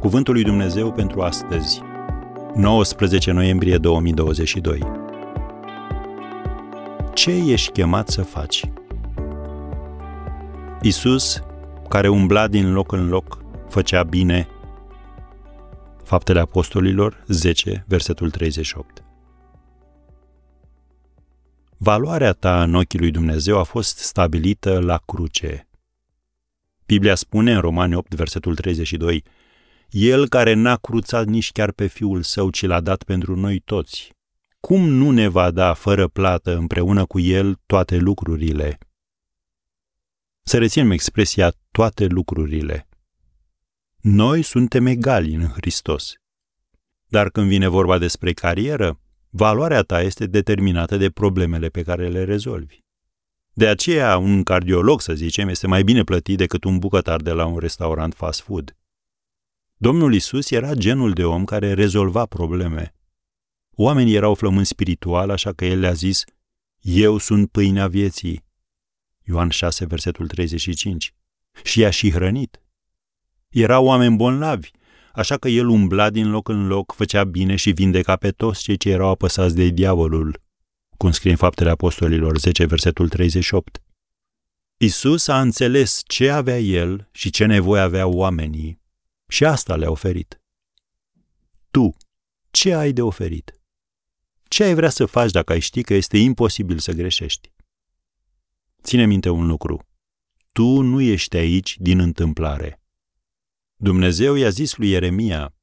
Cuvântul lui Dumnezeu pentru astăzi, 19 noiembrie 2022. Ce ești chemat să faci? Isus, care umbla din loc în loc, făcea bine. Faptele Apostolilor 10, versetul 38. Valoarea ta în ochii lui Dumnezeu a fost stabilită la cruce. Biblia spune în Romani 8, versetul 32, El care n-a cruțat nici chiar pe Fiul Său, ci l-a dat pentru noi toți. Cum nu ne va da fără plată împreună cu El toate lucrurile? Să reținem expresia toate lucrurile. Noi suntem egali în Hristos. Dar când vine vorba despre carieră, valoarea ta este determinată de problemele pe care le rezolvi. De aceea, un cardiolog, să zicem, este mai bine plătit decât un bucătar de la un restaurant fast food. Domnul Isus era genul de om care rezolva probleme. Oamenii erau flămâni spiritual, așa că el le-a zis, Eu sunt pâinea vieții. Ioan 6, versetul 35. Și i-a și hrănit. Erau oameni bolnavi, așa că el umbla din loc în loc, făcea bine și vindeca pe toți cei ce erau apăsați de diavolul, cum scrie în Faptele Apostolilor 10, versetul 38. Isus a înțeles ce avea el și ce nevoie aveau oamenii și asta le-a oferit. Tu, ce ai de oferit? Ce ai vrea să faci dacă ai ști că este imposibil să greșești? Ține minte un lucru. Tu nu ești aici din întâmplare. Dumnezeu i-a zis lui Ieremia,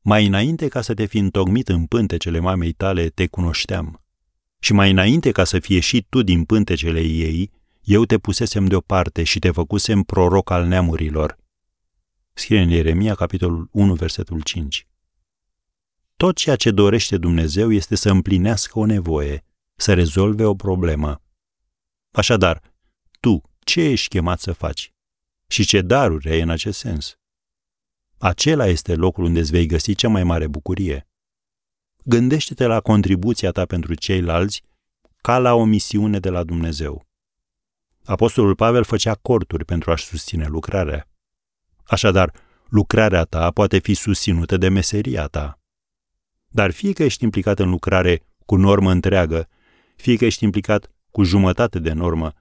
mai înainte ca să te fi întocmit în pântecele mamei tale, te cunoșteam. Și mai înainte ca să fie și tu din pântecele ei, eu te pusesem deoparte și te făcusem proroc al neamurilor. Scrie în Ieremia, capitolul 1, versetul 5. Tot ceea ce dorește Dumnezeu este să împlinească o nevoie, să rezolve o problemă. Așadar, tu ce ești chemat să faci? Și ce daruri ai în acest sens? Acela este locul unde îți vei găsi cea mai mare bucurie. Gândește-te la contribuția ta pentru ceilalți ca la o misiune de la Dumnezeu. Apostolul Pavel făcea corturi pentru a-și susține lucrarea. Așadar, lucrarea ta poate fi susținută de meseria ta. Dar fie că ești implicat în lucrare cu normă întreagă, fie că ești implicat cu jumătate de normă,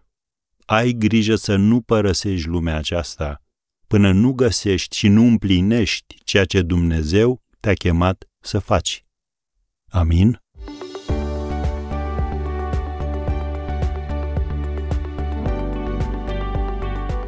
ai grijă să nu părăsești lumea aceasta până nu găsești și nu împlinești ceea ce Dumnezeu te-a chemat să faci. Amin?